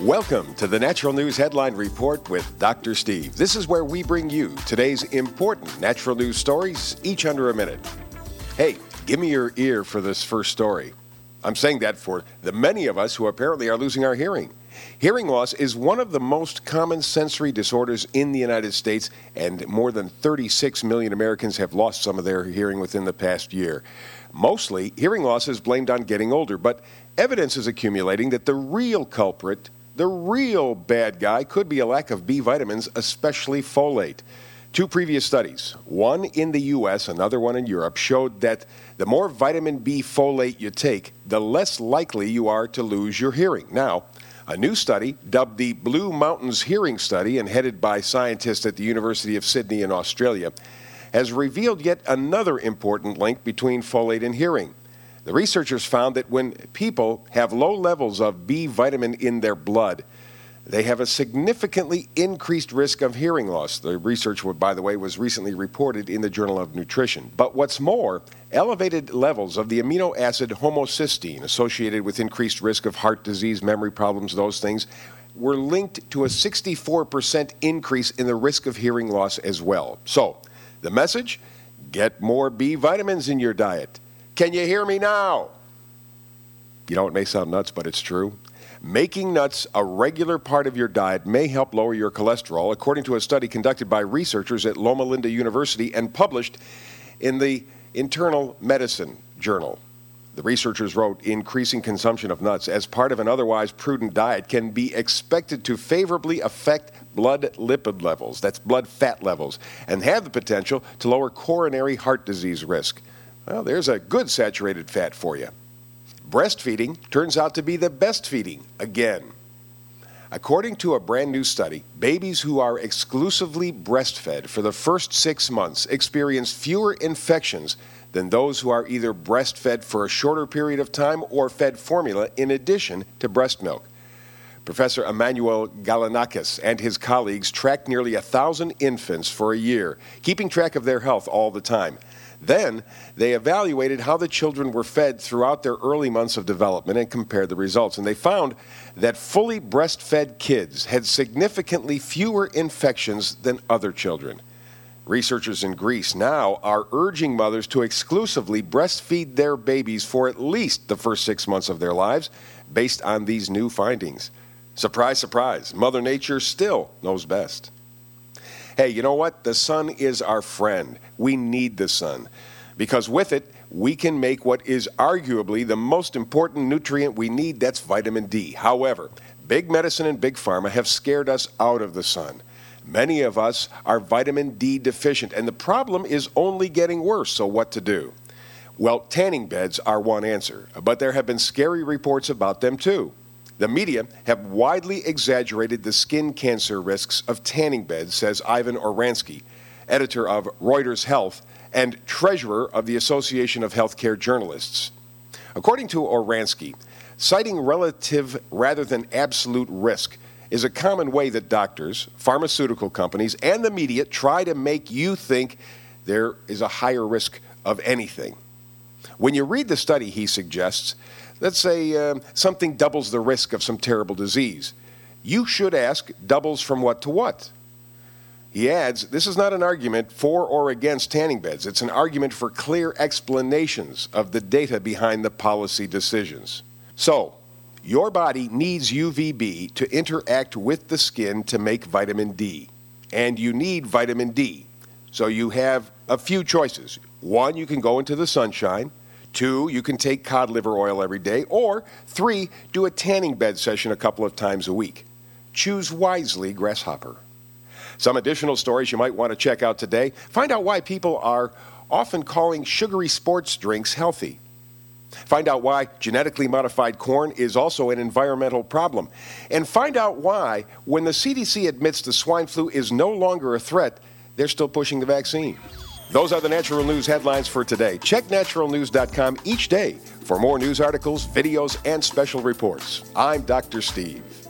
Welcome to the Natural News Headline Report with Dr. Steve. This is where we bring you today's important natural news stories, each under a minute. Hey, give me your ear for this first story. I'm saying that for the many of us who apparently are losing our hearing. Hearing loss is one of the most common sensory disorders in the United States, and more than 36 million Americans have lost some of their hearing within the past year. Mostly, hearing loss is blamed on getting older, but evidence is accumulating that the real culprit the real bad guy could be a lack of B vitamins, especially folate. Two previous studies, one in the US, another one in Europe, showed that the more vitamin B folate you take, the less likely you are to lose your hearing. Now, a new study, dubbed the Blue Mountains Hearing Study and headed by scientists at the University of Sydney in Australia, has revealed yet another important link between folate and hearing. The researchers found that when people have low levels of B vitamin in their blood, they have a significantly increased risk of hearing loss. The research, by the way, was recently reported in the Journal of Nutrition. But what's more, elevated levels of the amino acid homocysteine associated with increased risk of heart disease, memory problems, those things, were linked to a 64% increase in the risk of hearing loss as well. So, the message get more B vitamins in your diet. Can you hear me now? You know, it may sound nuts, but it's true. Making nuts a regular part of your diet may help lower your cholesterol, according to a study conducted by researchers at Loma Linda University and published in the Internal Medicine Journal. The researchers wrote increasing consumption of nuts as part of an otherwise prudent diet can be expected to favorably affect blood lipid levels, that's blood fat levels, and have the potential to lower coronary heart disease risk. Well, there's a good saturated fat for you. Breastfeeding turns out to be the best feeding again. According to a brand new study, babies who are exclusively breastfed for the first six months experience fewer infections than those who are either breastfed for a shorter period of time or fed formula in addition to breast milk. Professor Emmanuel Galanakis and his colleagues tracked nearly a thousand infants for a year, keeping track of their health all the time. Then they evaluated how the children were fed throughout their early months of development and compared the results. And they found that fully breastfed kids had significantly fewer infections than other children. Researchers in Greece now are urging mothers to exclusively breastfeed their babies for at least the first six months of their lives based on these new findings. Surprise, surprise, Mother Nature still knows best. Hey, you know what? The sun is our friend. We need the sun because with it, we can make what is arguably the most important nutrient we need that's vitamin D. However, big medicine and big pharma have scared us out of the sun. Many of us are vitamin D deficient, and the problem is only getting worse. So, what to do? Well, tanning beds are one answer, but there have been scary reports about them too. The media have widely exaggerated the skin cancer risks of tanning beds, says Ivan Oransky, editor of Reuters Health and treasurer of the Association of Healthcare Journalists. According to Oransky, citing relative rather than absolute risk is a common way that doctors, pharmaceutical companies, and the media try to make you think there is a higher risk of anything. When you read the study, he suggests, let's say uh, something doubles the risk of some terrible disease. You should ask doubles from what to what? He adds, this is not an argument for or against tanning beds. It's an argument for clear explanations of the data behind the policy decisions. So, your body needs UVB to interact with the skin to make vitamin D. And you need vitamin D. So you have a few choices. One, you can go into the sunshine. Two, you can take cod liver oil every day. Or three, do a tanning bed session a couple of times a week. Choose wisely, grasshopper. Some additional stories you might want to check out today. Find out why people are often calling sugary sports drinks healthy. Find out why genetically modified corn is also an environmental problem. And find out why, when the CDC admits the swine flu is no longer a threat, they're still pushing the vaccine. Those are the Natural News headlines for today. Check naturalnews.com each day for more news articles, videos, and special reports. I'm Dr. Steve.